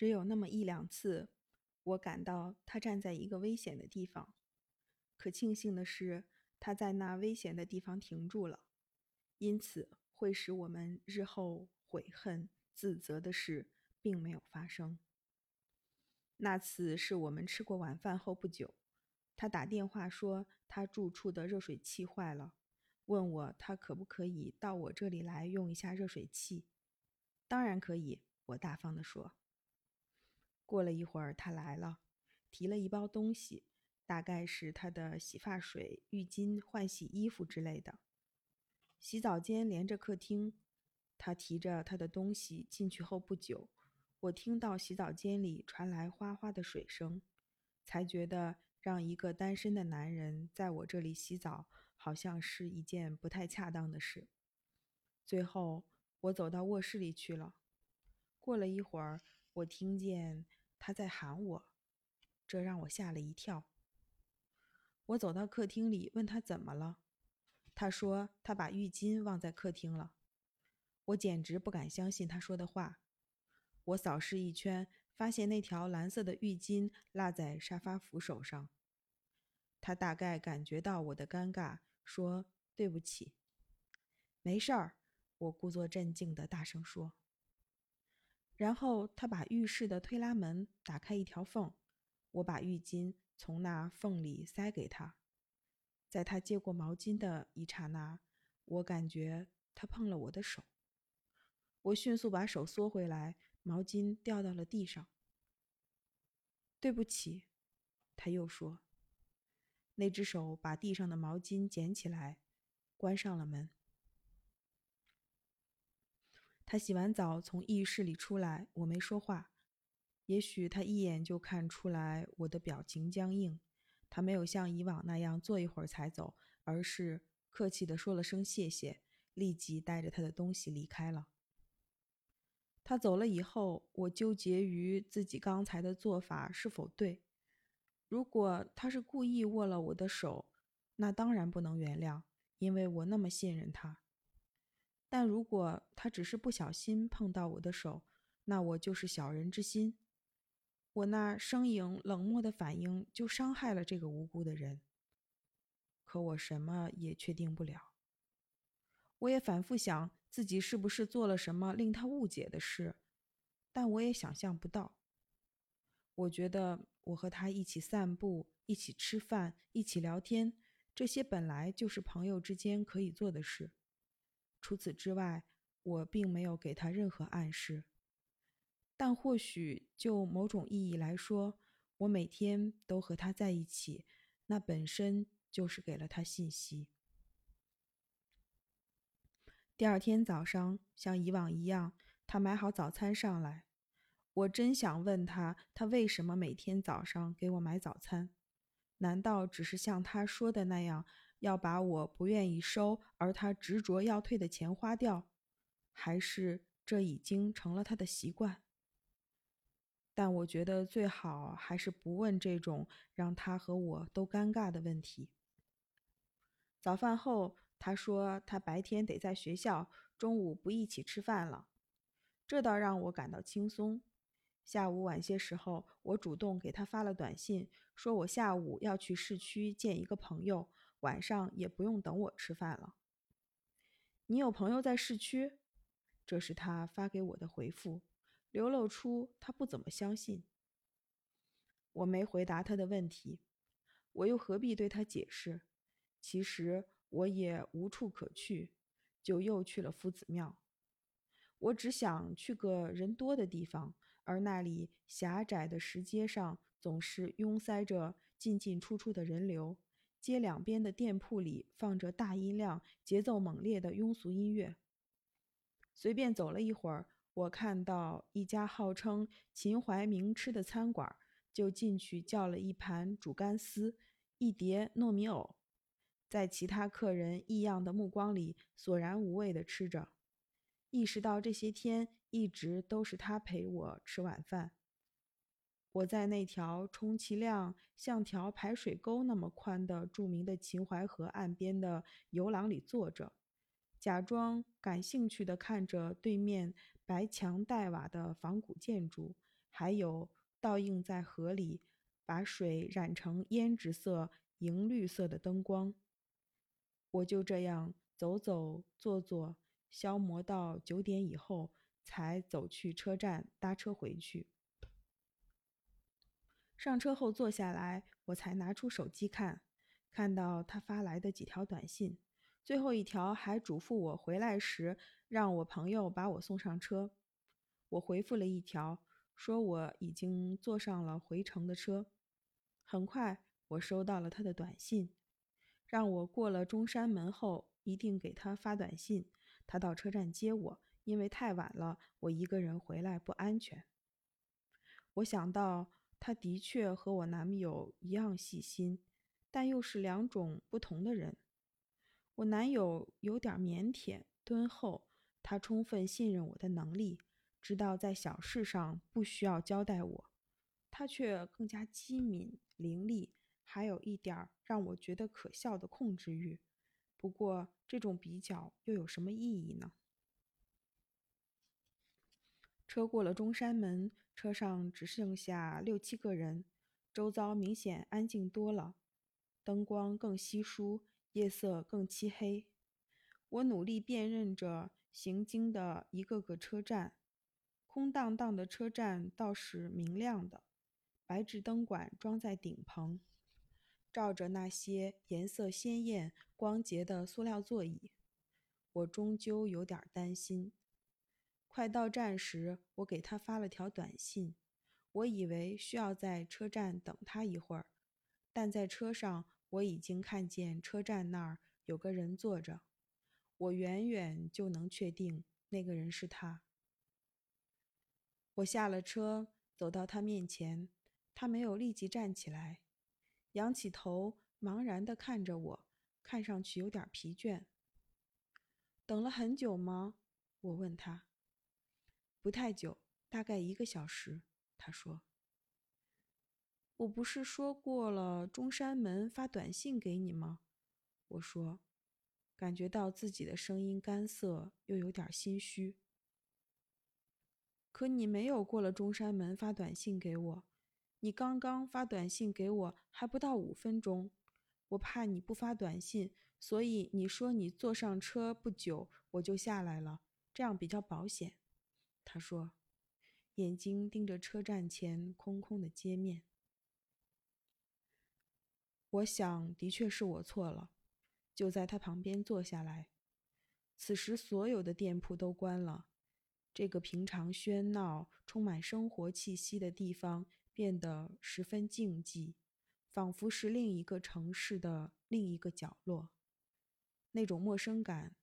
只有那么一两次，我感到他站在一个危险的地方。可庆幸的是，他在那危险的地方停住了，因此会使我们日后悔恨、自责的事并没有发生。那次是我们吃过晚饭后不久，他打电话说他住处的热水器坏了，问我他可不可以到我这里来用一下热水器。当然可以，我大方地说。过了一会儿，他来了，提了一包东西，大概是他的洗发水、浴巾、换洗衣服之类的。洗澡间连着客厅，他提着他的东西进去后不久，我听到洗澡间里传来哗哗的水声，才觉得让一个单身的男人在我这里洗澡，好像是一件不太恰当的事。最后，我走到卧室里去了。过了一会儿，我听见。他在喊我，这让我吓了一跳。我走到客厅里，问他怎么了。他说他把浴巾忘在客厅了。我简直不敢相信他说的话。我扫视一圈，发现那条蓝色的浴巾落在沙发扶手上。他大概感觉到我的尴尬，说：“对不起。”“没事儿。”我故作镇静地大声说。然后他把浴室的推拉门打开一条缝，我把浴巾从那缝里塞给他。在他接过毛巾的一刹那，我感觉他碰了我的手。我迅速把手缩回来，毛巾掉到了地上。对不起，他又说。那只手把地上的毛巾捡起来，关上了门。他洗完澡从浴室里出来，我没说话。也许他一眼就看出来我的表情僵硬。他没有像以往那样坐一会儿才走，而是客气地说了声谢谢，立即带着他的东西离开了。他走了以后，我纠结于自己刚才的做法是否对。如果他是故意握了我的手，那当然不能原谅，因为我那么信任他。但如果他只是不小心碰到我的手，那我就是小人之心。我那生硬冷漠的反应就伤害了这个无辜的人。可我什么也确定不了。我也反复想自己是不是做了什么令他误解的事，但我也想象不到。我觉得我和他一起散步、一起吃饭、一起聊天，这些本来就是朋友之间可以做的事。除此之外，我并没有给他任何暗示。但或许就某种意义来说，我每天都和他在一起，那本身就是给了他信息。第二天早上，像以往一样，他买好早餐上来。我真想问他，他为什么每天早上给我买早餐？难道只是像他说的那样？要把我不愿意收而他执着要退的钱花掉，还是这已经成了他的习惯？但我觉得最好还是不问这种让他和我都尴尬的问题。早饭后，他说他白天得在学校，中午不一起吃饭了，这倒让我感到轻松。下午晚些时候，我主动给他发了短信，说我下午要去市区见一个朋友。晚上也不用等我吃饭了。你有朋友在市区？这是他发给我的回复，流露出他不怎么相信。我没回答他的问题，我又何必对他解释？其实我也无处可去，就又去了夫子庙。我只想去个人多的地方，而那里狭窄的石阶上总是拥塞着进进出出的人流。街两边的店铺里放着大音量、节奏猛烈的庸俗音乐。随便走了一会儿，我看到一家号称秦淮名吃的餐馆，就进去叫了一盘煮干丝、一碟糯米藕，在其他客人异样的目光里索然无味地吃着，意识到这些天一直都是他陪我吃晚饭。我在那条充其量像条排水沟那么宽的著名的秦淮河岸边的游廊里坐着，假装感兴趣地看着对面白墙黛瓦的仿古建筑，还有倒映在河里，把水染成胭脂色、银绿色的灯光。我就这样走走坐坐，消磨到九点以后，才走去车站搭车回去。上车后坐下来，我才拿出手机看，看到他发来的几条短信，最后一条还嘱咐我回来时让我朋友把我送上车。我回复了一条，说我已经坐上了回程的车。很快，我收到了他的短信。让我过了中山门后一定给他发短信，他到车站接我，因为太晚了，我一个人回来不安全。我想到他的确和我男友一样细心，但又是两种不同的人。我男友有点腼腆敦厚，他充分信任我的能力，知道在小事上不需要交代我，他却更加机敏伶俐。还有一点让我觉得可笑的控制欲，不过这种比较又有什么意义呢？车过了中山门，车上只剩下六七个人，周遭明显安静多了，灯光更稀疏，夜色更漆黑。我努力辨认着行经的一个个车站，空荡荡的车站倒是明亮的，白炽灯管装在顶棚。照着那些颜色鲜艳、光洁的塑料座椅，我终究有点担心。快到站时，我给他发了条短信。我以为需要在车站等他一会儿，但在车上我已经看见车站那儿有个人坐着，我远远就能确定那个人是他。我下了车，走到他面前，他没有立即站起来。仰起头，茫然地看着我，看上去有点疲倦。等了很久吗？我问他。不太久，大概一个小时。他说。我不是说过了中山门发短信给你吗？我说，感觉到自己的声音干涩，又有点心虚。可你没有过了中山门发短信给我。你刚刚发短信给我，还不到五分钟。我怕你不发短信，所以你说你坐上车不久，我就下来了，这样比较保险。他说，眼睛盯着车站前空空的街面。我想，的确是我错了，就在他旁边坐下来。此时，所有的店铺都关了，这个平常喧闹、充满生活气息的地方。变得十分静寂，仿佛是另一个城市的另一个角落。那种陌生感，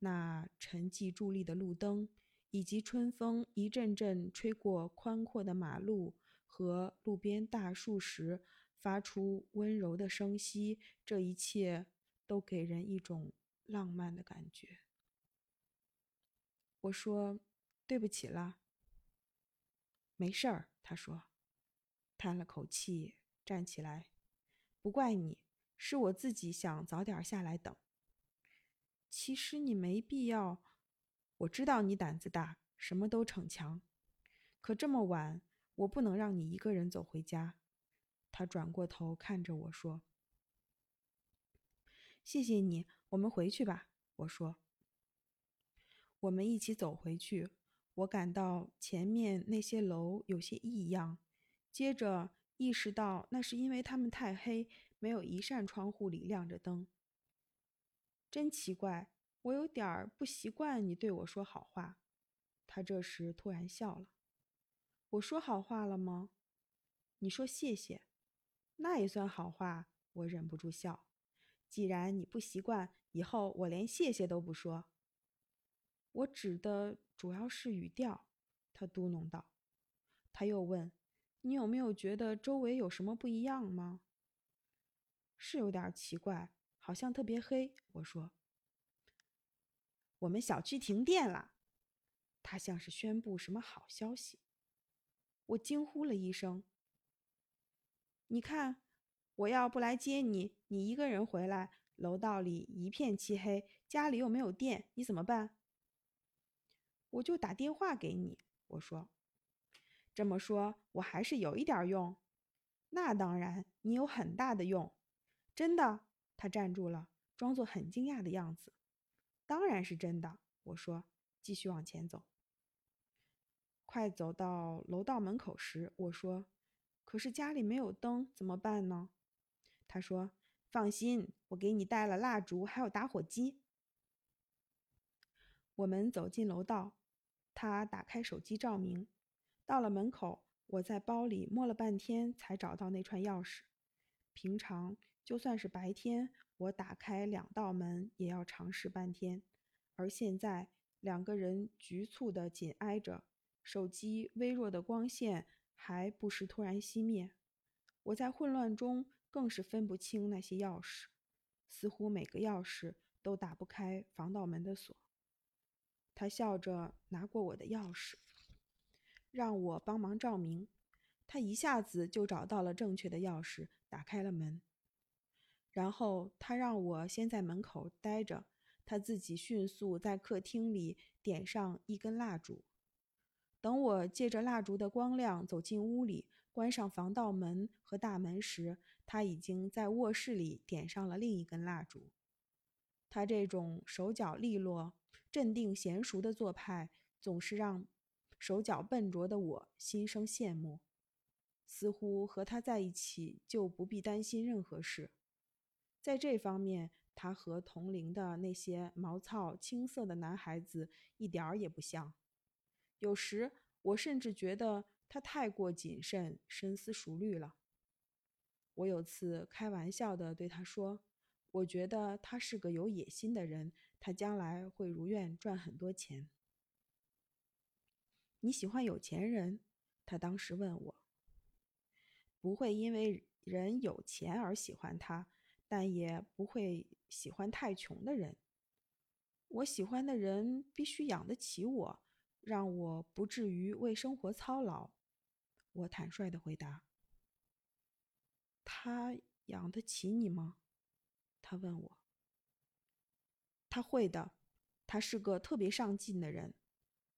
那沉寂伫立的路灯，以及春风一阵阵吹过宽阔的马路和路边大树时发出温柔的声息，这一切都给人一种浪漫的感觉。我说：“对不起了。”没事儿，他说。叹了口气，站起来，不怪你，是我自己想早点下来等。其实你没必要，我知道你胆子大，什么都逞强，可这么晚，我不能让你一个人走回家。他转过头看着我说：“谢谢你，我们回去吧。”我说：“我们一起走回去。”我感到前面那些楼有些异样。接着意识到，那是因为他们太黑，没有一扇窗户里亮着灯。真奇怪，我有点儿不习惯你对我说好话。他这时突然笑了。我说好话了吗？你说谢谢，那也算好话。我忍不住笑。既然你不习惯，以后我连谢谢都不说。我指的主要是语调。他嘟哝道。他又问。你有没有觉得周围有什么不一样吗？是有点奇怪，好像特别黑。我说：“我们小区停电了。”他像是宣布什么好消息。我惊呼了一声：“你看，我要不来接你，你一个人回来，楼道里一片漆黑，家里又没有电，你怎么办？”我就打电话给你。我说。这么说，我还是有一点用。那当然，你有很大的用。真的？他站住了，装作很惊讶的样子。当然是真的。我说，继续往前走。快走到楼道门口时，我说：“可是家里没有灯，怎么办呢？”他说：“放心，我给你带了蜡烛，还有打火机。”我们走进楼道，他打开手机照明。到了门口，我在包里摸了半天才找到那串钥匙。平常就算是白天，我打开两道门也要尝试半天，而现在两个人局促地紧挨着，手机微弱的光线还不时突然熄灭。我在混乱中更是分不清那些钥匙，似乎每个钥匙都打不开防盗门的锁。他笑着拿过我的钥匙，让我帮忙照明。他一下子就找到了正确的钥匙，打开了门。然后他让我先在门口待着，他自己迅速在客厅里点上一根蜡烛。等我借着蜡烛的光亮走进屋里，关上防盗门和大门时，他已经在卧室里点上了另一根蜡烛。他这种手脚利落。镇定娴熟的做派，总是让手脚笨拙的我心生羡慕。似乎和他在一起就不必担心任何事。在这方面，他和同龄的那些毛糙青涩的男孩子一点儿也不像。有时，我甚至觉得他太过谨慎、深思熟虑了。我有次开玩笑地对他说：“我觉得他是个有野心的人。”他将来会如愿赚很多钱。你喜欢有钱人？他当时问我。不会因为人有钱而喜欢他，但也不会喜欢太穷的人。我喜欢的人必须养得起我，让我不至于为生活操劳。我坦率的回答。他养得起你吗？他问我。他会的，他是个特别上进的人，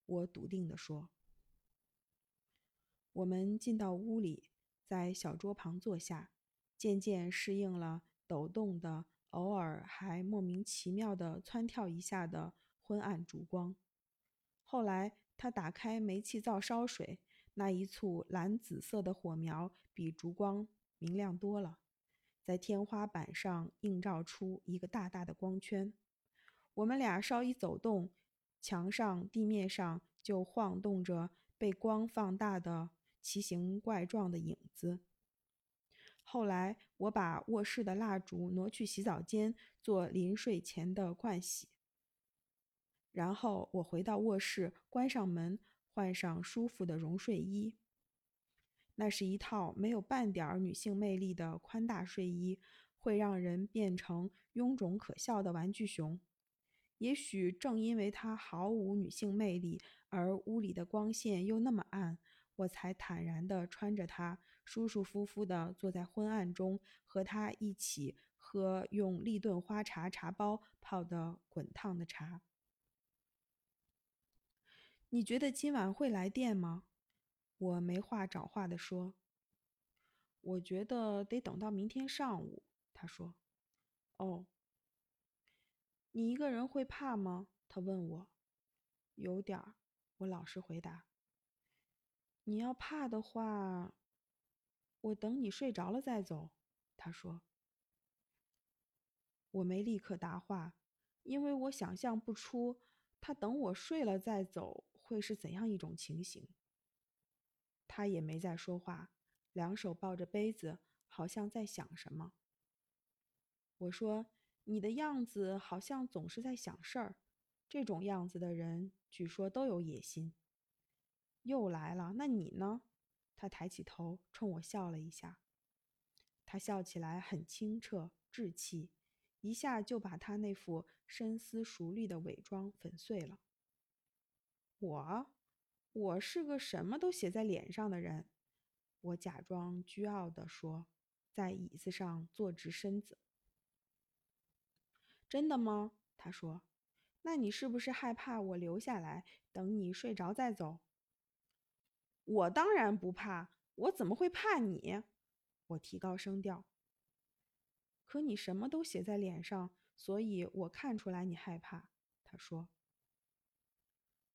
我笃定地说。我们进到屋里，在小桌旁坐下，渐渐适应了抖动的、偶尔还莫名其妙地蹿跳一下的昏暗烛光。后来，他打开煤气灶烧水，那一簇蓝紫色的火苗比烛光明亮多了，在天花板上映照出一个大大的光圈。我们俩稍一走动，墙上、地面上就晃动着被光放大的奇形怪状的影子。后来，我把卧室的蜡烛挪去洗澡间做临睡前的盥洗。然后我回到卧室，关上门，换上舒服的绒睡衣。那是一套没有半点女性魅力的宽大睡衣，会让人变成臃肿可笑的玩具熊。也许正因为它毫无女性魅力，而屋里的光线又那么暗，我才坦然地穿着它，舒舒服服地坐在昏暗中，和他一起喝用立顿花茶茶包泡的滚烫的茶。你觉得今晚会来电吗？我没话找话地说。我觉得得等到明天上午。他说：“哦。”你一个人会怕吗？他问我。有点儿，我老实回答。你要怕的话，我等你睡着了再走。他说。我没立刻答话，因为我想象不出他等我睡了再走会是怎样一种情形。他也没再说话，两手抱着杯子，好像在想什么。我说。你的样子好像总是在想事儿，这种样子的人据说都有野心。又来了，那你呢？他抬起头冲我笑了一下。他笑起来很清澈稚气，一下就把他那副深思熟虑的伪装粉碎了。我，我是个什么都写在脸上的人。我假装倨傲地说，在椅子上坐直身子。真的吗？他说：“那你是不是害怕我留下来等你睡着再走？”我当然不怕，我怎么会怕你？我提高声调。可你什么都写在脸上，所以我看出来你害怕。他说。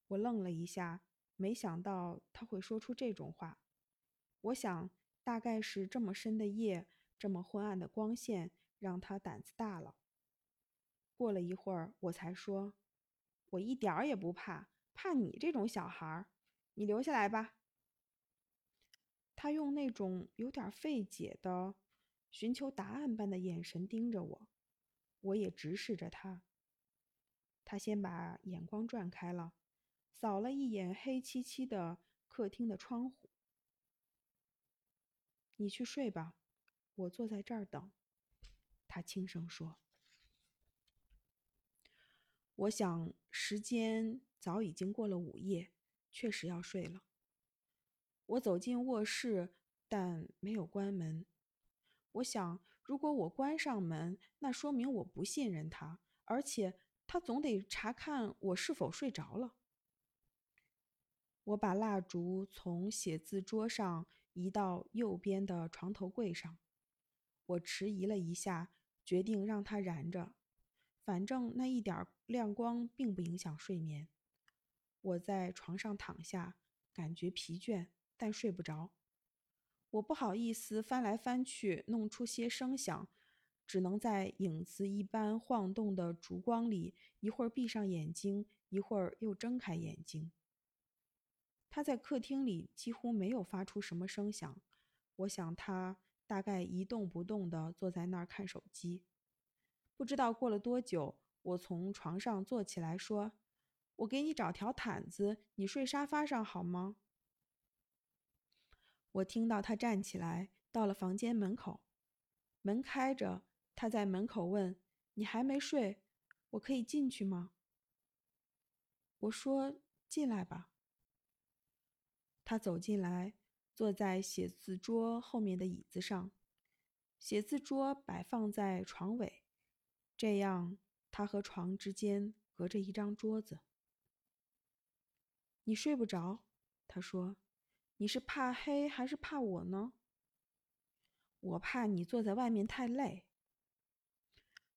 我愣了一下，没想到他会说出这种话。我想，大概是这么深的夜，这么昏暗的光线，让他胆子大了。过了一会儿，我才说：“我一点儿也不怕，怕你这种小孩儿。你留下来吧。”他用那种有点费解的、寻求答案般的眼神盯着我，我也直视着他。他先把眼光转开了，扫了一眼黑漆漆的客厅的窗户。“你去睡吧，我坐在这儿等。”他轻声说。我想，时间早已经过了午夜，确实要睡了。我走进卧室，但没有关门。我想，如果我关上门，那说明我不信任他，而且他总得查看我是否睡着了。我把蜡烛从写字桌上移到右边的床头柜上。我迟疑了一下，决定让它燃着。反正那一点亮光并不影响睡眠。我在床上躺下，感觉疲倦，但睡不着。我不好意思翻来翻去弄出些声响，只能在影子一般晃动的烛光里，一会儿闭上眼睛，一会儿又睁开眼睛。他在客厅里几乎没有发出什么声响，我想他大概一动不动地坐在那儿看手机。不知道过了多久，我从床上坐起来说：“我给你找条毯子，你睡沙发上好吗？”我听到他站起来，到了房间门口，门开着，他在门口问：“你还没睡？我可以进去吗？”我说：“进来吧。”他走进来，坐在写字桌后面的椅子上，写字桌摆放在床尾。这样，他和床之间隔着一张桌子。你睡不着，他说：“你是怕黑还是怕我呢？”我怕你坐在外面太累。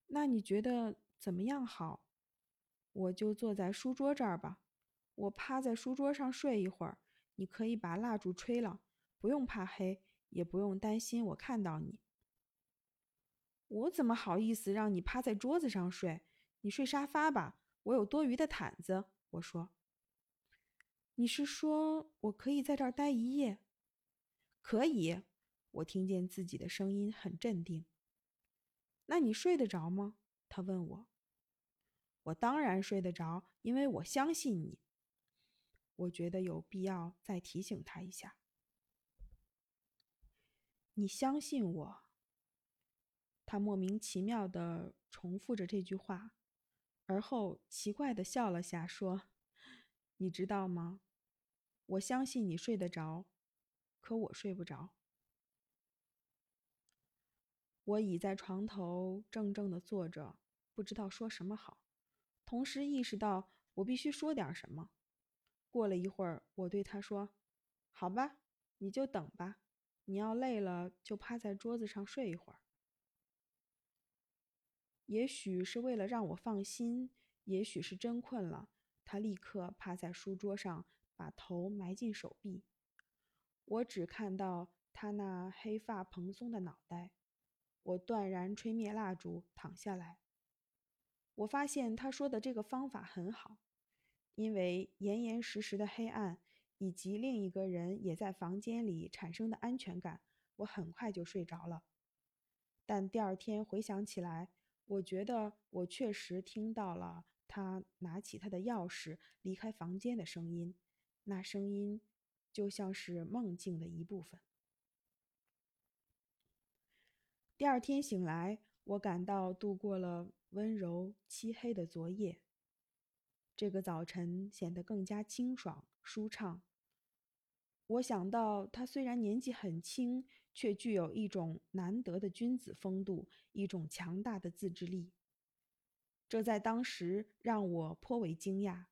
那你觉得怎么样好？我就坐在书桌这儿吧。我趴在书桌上睡一会儿。你可以把蜡烛吹了，不用怕黑，也不用担心我看到你。我怎么好意思让你趴在桌子上睡？你睡沙发吧，我有多余的毯子。我说：“你是说我可以在这儿待一夜？”可以。我听见自己的声音很镇定。那你睡得着吗？他问我。我当然睡得着，因为我相信你。我觉得有必要再提醒他一下。你相信我。他莫名其妙地重复着这句话，而后奇怪地笑了下，说：“你知道吗？我相信你睡得着，可我睡不着。”我倚在床头，怔怔地坐着，不知道说什么好，同时意识到我必须说点什么。过了一会儿，我对他说：“好吧，你就等吧。你要累了，就趴在桌子上睡一会儿。”也许是为了让我放心，也许是真困了，他立刻趴在书桌上，把头埋进手臂。我只看到他那黑发蓬松的脑袋。我断然吹灭蜡烛，躺下来。我发现他说的这个方法很好，因为严严实实的黑暗以及另一个人也在房间里产生的安全感，我很快就睡着了。但第二天回想起来，我觉得我确实听到了他拿起他的钥匙离开房间的声音，那声音就像是梦境的一部分。第二天醒来，我感到度过了温柔漆黑的昨夜。这个早晨显得更加清爽舒畅。我想到他虽然年纪很轻。却具有一种难得的君子风度，一种强大的自制力。这在当时让我颇为惊讶，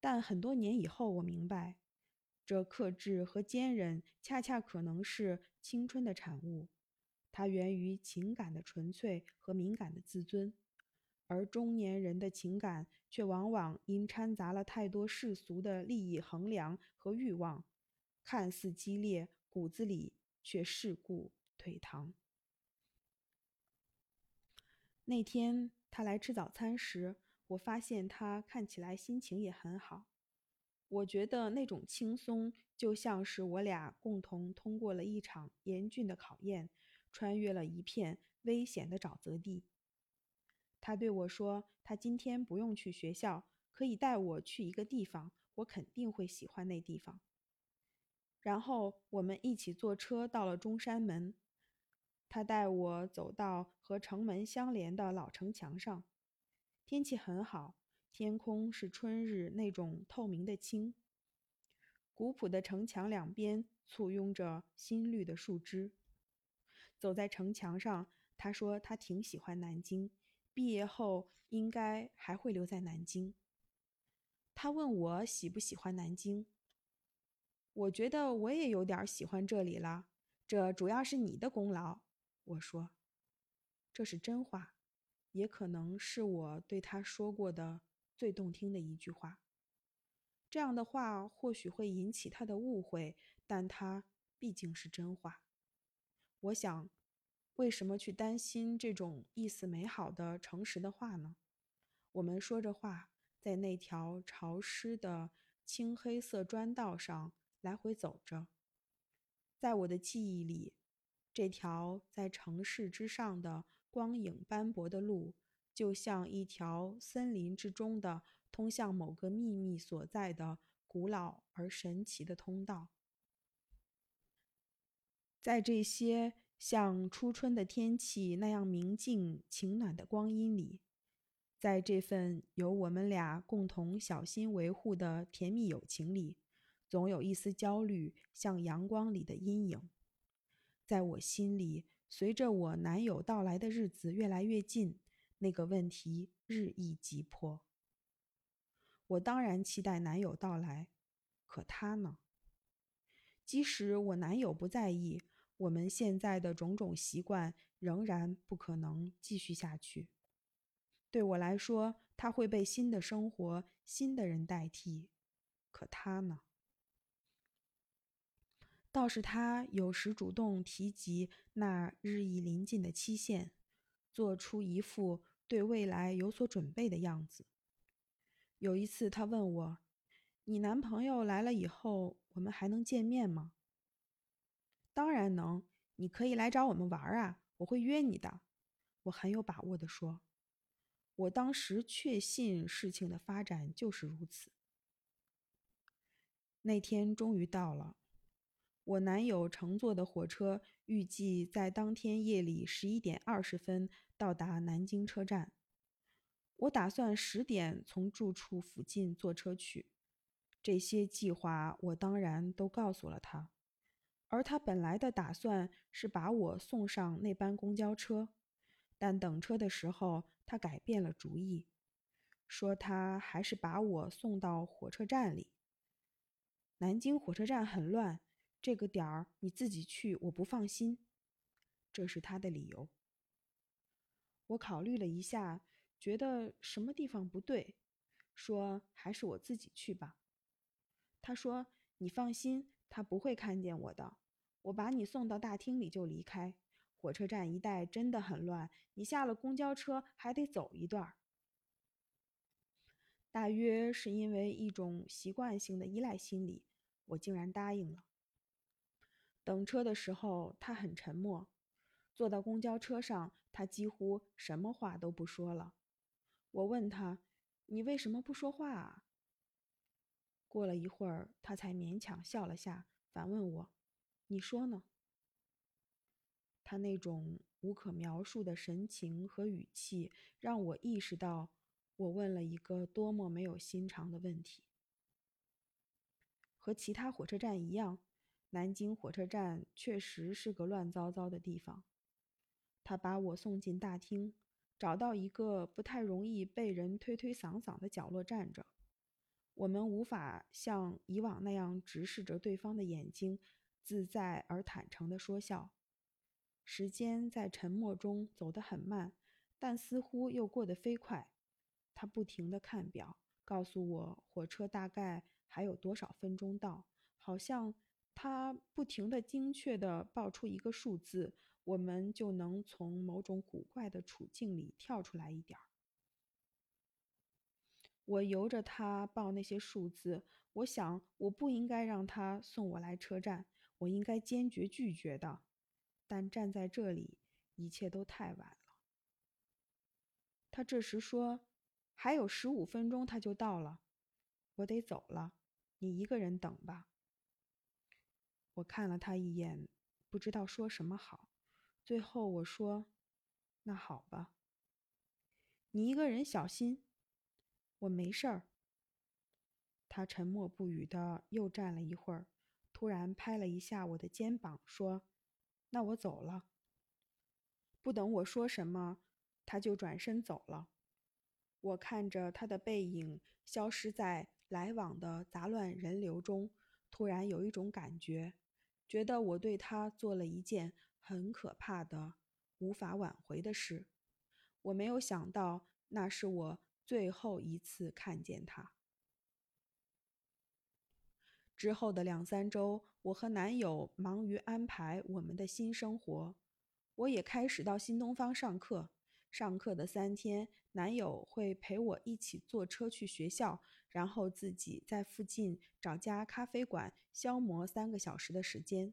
但很多年以后，我明白，这克制和坚韧，恰恰可能是青春的产物。它源于情感的纯粹和敏感的自尊，而中年人的情感却往往因掺杂了太多世俗的利益衡量和欲望，看似激烈，骨子里却世故颓唐。那天他来吃早餐时，我发现他看起来心情也很好。我觉得那种轻松，就像是我俩共同通过了一场严峻的考验，穿越了一片危险的沼泽地。他对我说：“他今天不用去学校，可以带我去一个地方，我肯定会喜欢那地方。”然后我们一起坐车到了中山门，他带我走到和城门相连的老城墙上，天气很好。天空是春日那种透明的青。古朴的城墙两边簇拥着新绿的树枝。走在城墙上，他说他挺喜欢南京，毕业后应该还会留在南京。他问我喜不喜欢南京，我觉得我也有点喜欢这里了。这主要是你的功劳，我说。这是真话，也可能是我对他说过的。最动听的一句话。这样的话或许会引起他的误会，但他毕竟是真话。我想，为什么去担心这种意思美好的诚实的话呢？我们说着话，在那条潮湿的青黑色砖道上来回走着。在我的记忆里，这条在城市之上的光影斑驳的路。就像一条森林之中的通向某个秘密所在的古老而神奇的通道，在这些像初春的天气那样明净晴暖的光阴里，在这份由我们俩共同小心维护的甜蜜友情里，总有一丝焦虑，像阳光里的阴影。在我心里，随着我男友到来的日子越来越近。那个问题日益急迫。我当然期待男友到来，可他呢？即使我男友不在意，我们现在的种种习惯仍然不可能继续下去。对我来说，他会被新的生活、新的人代替。可他呢？倒是他有时主动提及那日益临近的期限。做出一副对未来有所准备的样子。有一次，他问我：“你男朋友来了以后，我们还能见面吗？”“当然能，你可以来找我们玩啊，我会约你的。”我很有把握地说。我当时确信事情的发展就是如此。那天终于到了。我男友乘坐的火车预计在当天夜里十一点二十分到达南京车站。我打算十点从住处附近坐车去。这些计划我当然都告诉了他，而他本来的打算是把我送上那班公交车，但等车的时候他改变了主意，说他还是把我送到火车站里。南京火车站很乱。这个点儿你自己去，我不放心。这是他的理由。我考虑了一下，觉得什么地方不对，说还是我自己去吧。他说：“你放心，他不会看见我的。我把你送到大厅里就离开。火车站一带真的很乱，你下了公交车还得走一段。”大约是因为一种习惯性的依赖心理，我竟然答应了。等车的时候，他很沉默。坐到公交车上，他几乎什么话都不说了。我问他：“你为什么不说话啊？”过了一会儿，他才勉强笑了下，反问我：“你说呢？”他那种无可描述的神情和语气，让我意识到我问了一个多么没有心肠的问题。和其他火车站一样。南京火车站确实是个乱糟糟的地方。他把我送进大厅，找到一个不太容易被人推推搡搡的角落站着。我们无法像以往那样直视着对方的眼睛，自在而坦诚地说笑。时间在沉默中走得很慢，但似乎又过得飞快。他不停地看表，告诉我火车大概还有多少分钟到，好像他不停地精确地报出一个数字，我们就能从某种古怪的处境里跳出来一点儿。我由着他报那些数字，我想我不应该让他送我来车站，我应该坚决拒绝的。但站在这里，一切都太晚了。他这时说：“还有十五分钟，他就到了。我得走了，你一个人等吧。”我看了他一眼，不知道说什么好。最后我说：“那好吧，你一个人小心。”我没事儿。他沉默不语的又站了一会儿，突然拍了一下我的肩膀，说：“那我走了。”不等我说什么，他就转身走了。我看着他的背影消失在来往的杂乱人流中，突然有一种感觉，觉得我对他做了一件很可怕的、无法挽回的事。我没有想到，那是我。最后一次看见他之后的两三周，我和男友忙于安排我们的新生活。我也开始到新东方上课。上课的三天，男友会陪我一起坐车去学校，然后自己在附近找家咖啡馆消磨三个小时的时间。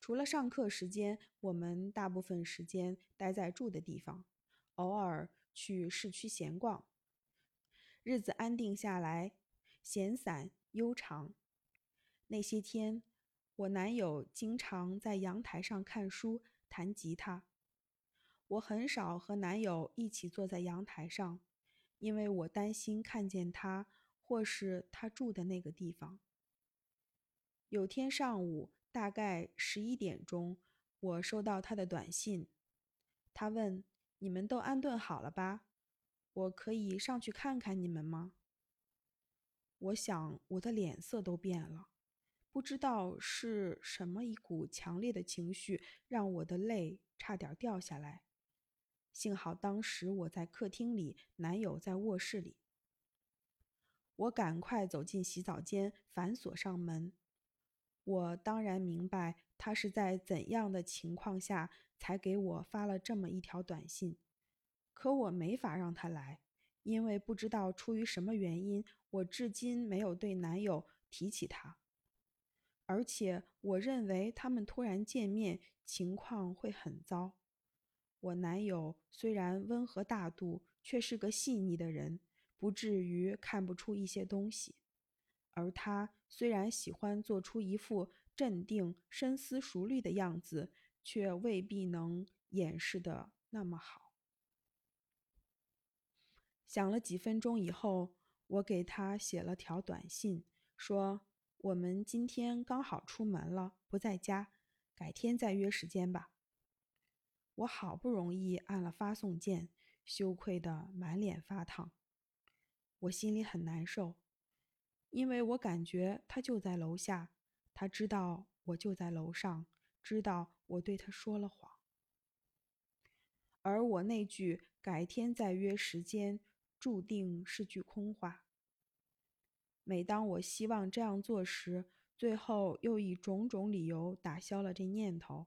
除了上课时间，我们大部分时间待在住的地方，偶尔去市区闲逛。日子安定下来，闲散悠长。那些天，我男友经常在阳台上看书、弹吉他。我很少和男友一起坐在阳台上，因为我担心看见他，或是他住的那个地方。有天上午，大概十一点钟，我收到他的短信。他问：“你们都安顿好了吧？”我可以上去看看你们吗？我想我的脸色都变了，不知道是什么一股强烈的情绪让我的泪差点掉下来。幸好当时我在客厅里，男友在卧室里。我赶快走进洗澡间，反锁上门。我当然明白他是在怎样的情况下才给我发了这么一条短信。可我没法让他来，因为不知道出于什么原因，我至今没有对男友提起他。而且我认为他们突然见面，情况会很糟。我男友虽然温和大度，却是个细腻的人，不至于看不出一些东西。而他虽然喜欢做出一副镇定、深思熟虑的样子，却未必能掩饰的那么好。想了几分钟以后，我给他写了条短信，说：“我们今天刚好出门了，不在家，改天再约时间吧。”我好不容易按了发送键，羞愧得满脸发烫。我心里很难受，因为我感觉他就在楼下，他知道我就在楼上，知道我对他说了谎，而我那句“改天再约时间”。注定是句空话。每当我希望这样做时，最后又以种种理由打消了这念头。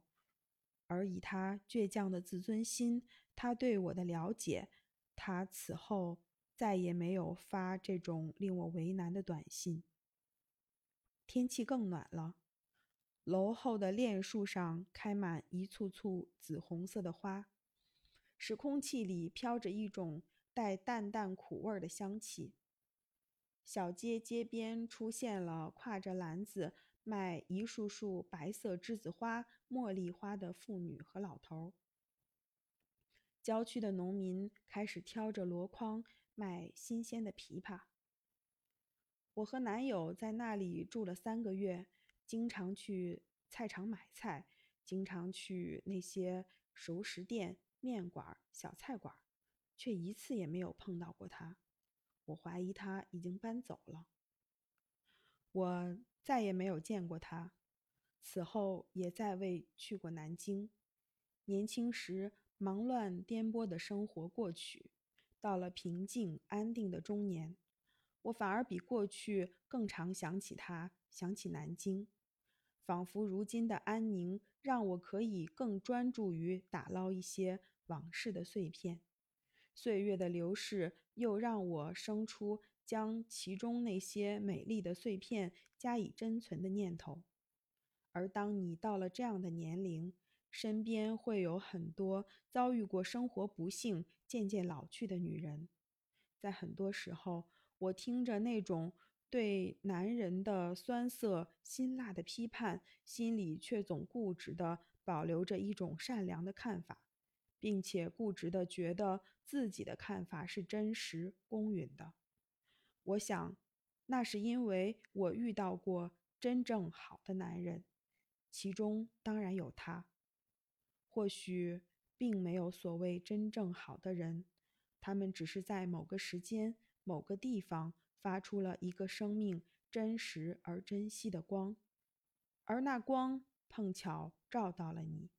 而以他倔强的自尊心，他对我的了解，他此后再也没有发这种令我为难的短信。天气更暖了，楼后的楝树上开满一簇簇紫红色的花，使空气里飘着一种。带淡淡苦味的香气。小街街边出现了挎着篮子卖一束束白色栀子花、茉莉花的妇女和老头。郊区的农民开始挑着箩筐卖新鲜的枇杷。我和男友在那里住了三个月，经常去菜场买菜，经常去那些熟食店、面馆、小菜馆。却一次也没有碰到过他，我怀疑他已经搬走了。我再也没有见过他，此后也再未去过南京。年轻时忙乱颠簸的生活过去，到了平静安定的中年，我反而比过去更常想起他，想起南京。仿佛如今的安宁，让我可以更专注于打捞一些往事的碎片。岁月的流逝，又让我生出将其中那些美丽的碎片加以珍存的念头。而当你到了这样的年龄，身边会有很多遭遇过生活不幸、渐渐老去的女人，在很多时候，我听着那种。对男人的酸涩辛辣的批判，心里却总固执地保留着一种善良的看法，并且固执地觉得自己的看法是真实公允的。我想，那是因为我遇到过真正好的男人，其中当然有他。或许并没有所谓真正好的人，他们只是在某个时间、某个地方。发出了一个生命真实而珍惜的光，而那光碰巧照到了你，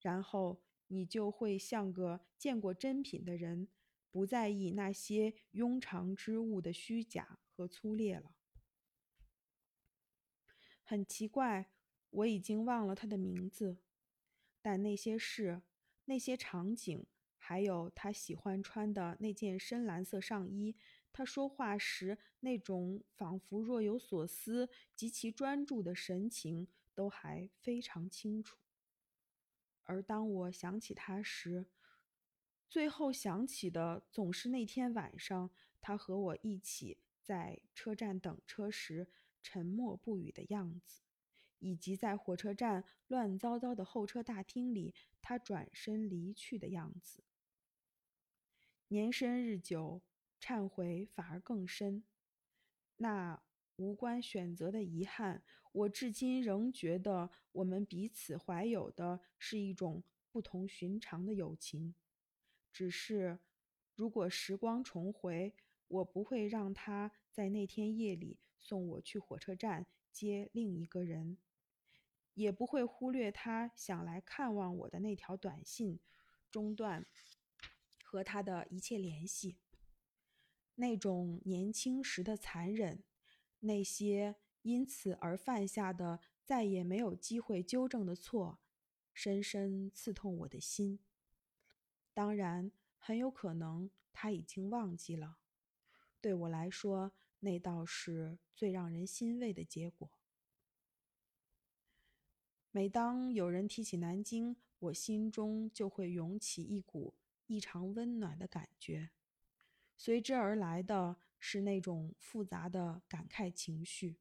然后你就会像个见过真品的人，不在意那些庸常之物的虚假和粗劣了。很奇怪，我已经忘了他的名字，但那些事、那些场景，还有他喜欢穿的那件深蓝色上衣。他说话时那种仿佛若有所思、极其专注的神情，都还非常清楚。而当我想起他时，最后想起的总是那天晚上他和我一起在车站等车时沉默不语的样子，以及在火车站乱糟糟的候车大厅里他转身离去的样子。年深日久。忏悔反而更深，那无关选择的遗憾，我至今仍觉得我们彼此怀有的是一种不同寻常的友情。只是，如果时光重回，我不会让他在那天夜里送我去火车站接另一个人，也不会忽略他想来看望我的那条短信，中断和他的一切联系。那种年轻时的残忍，那些因此而犯下的再也没有机会纠正的错，深深刺痛我的心。当然，很有可能他已经忘记了。对我来说，那倒是最让人欣慰的结果。每当有人提起南京，我心中就会涌起一股异常温暖的感觉。随之而来的是那种复杂的感慨情绪。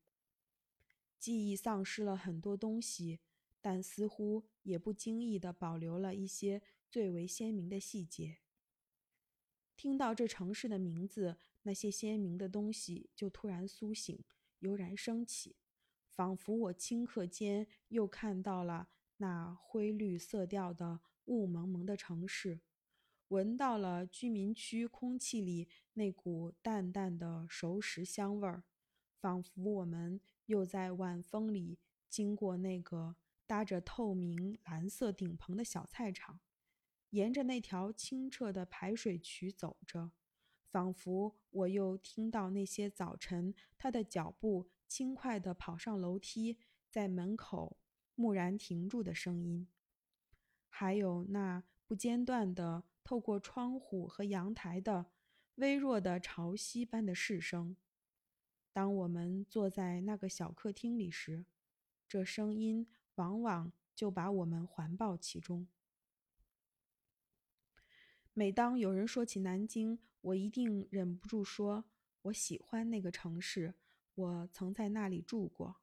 记忆丧失了很多东西，但似乎也不经意地保留了一些最为鲜明的细节。听到这城市的名字，那些鲜明的东西就突然苏醒，油然升起，仿佛我顷刻间又看到了那灰绿色调的雾蒙蒙的城市。闻到了居民区空气里那股淡淡的熟食香味儿，仿佛我们又在晚风里经过那个搭着透明蓝色顶棚的小菜场，沿着那条清澈的排水渠走着，仿佛我又听到那些早晨他的脚步轻快地跑上楼梯，在门口蓦然停住的声音，还有那不间断的。透过窗户和阳台的微弱的潮汐般的市声，当我们坐在那个小客厅里时，这声音往往就把我们环抱其中。每当有人说起南京，我一定忍不住说：“我喜欢那个城市，我曾在那里住过。”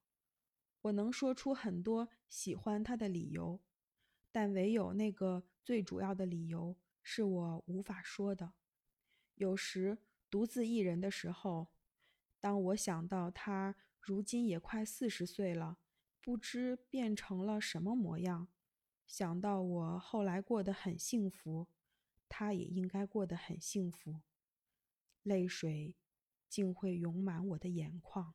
我能说出很多喜欢它的理由，但唯有那个最主要的理由。是我无法说的。有时独自一人的时候，当我想到他如今也快四十岁了，不知变成了什么模样；想到我后来过得很幸福，他也应该过得很幸福，泪水竟会涌满我的眼眶。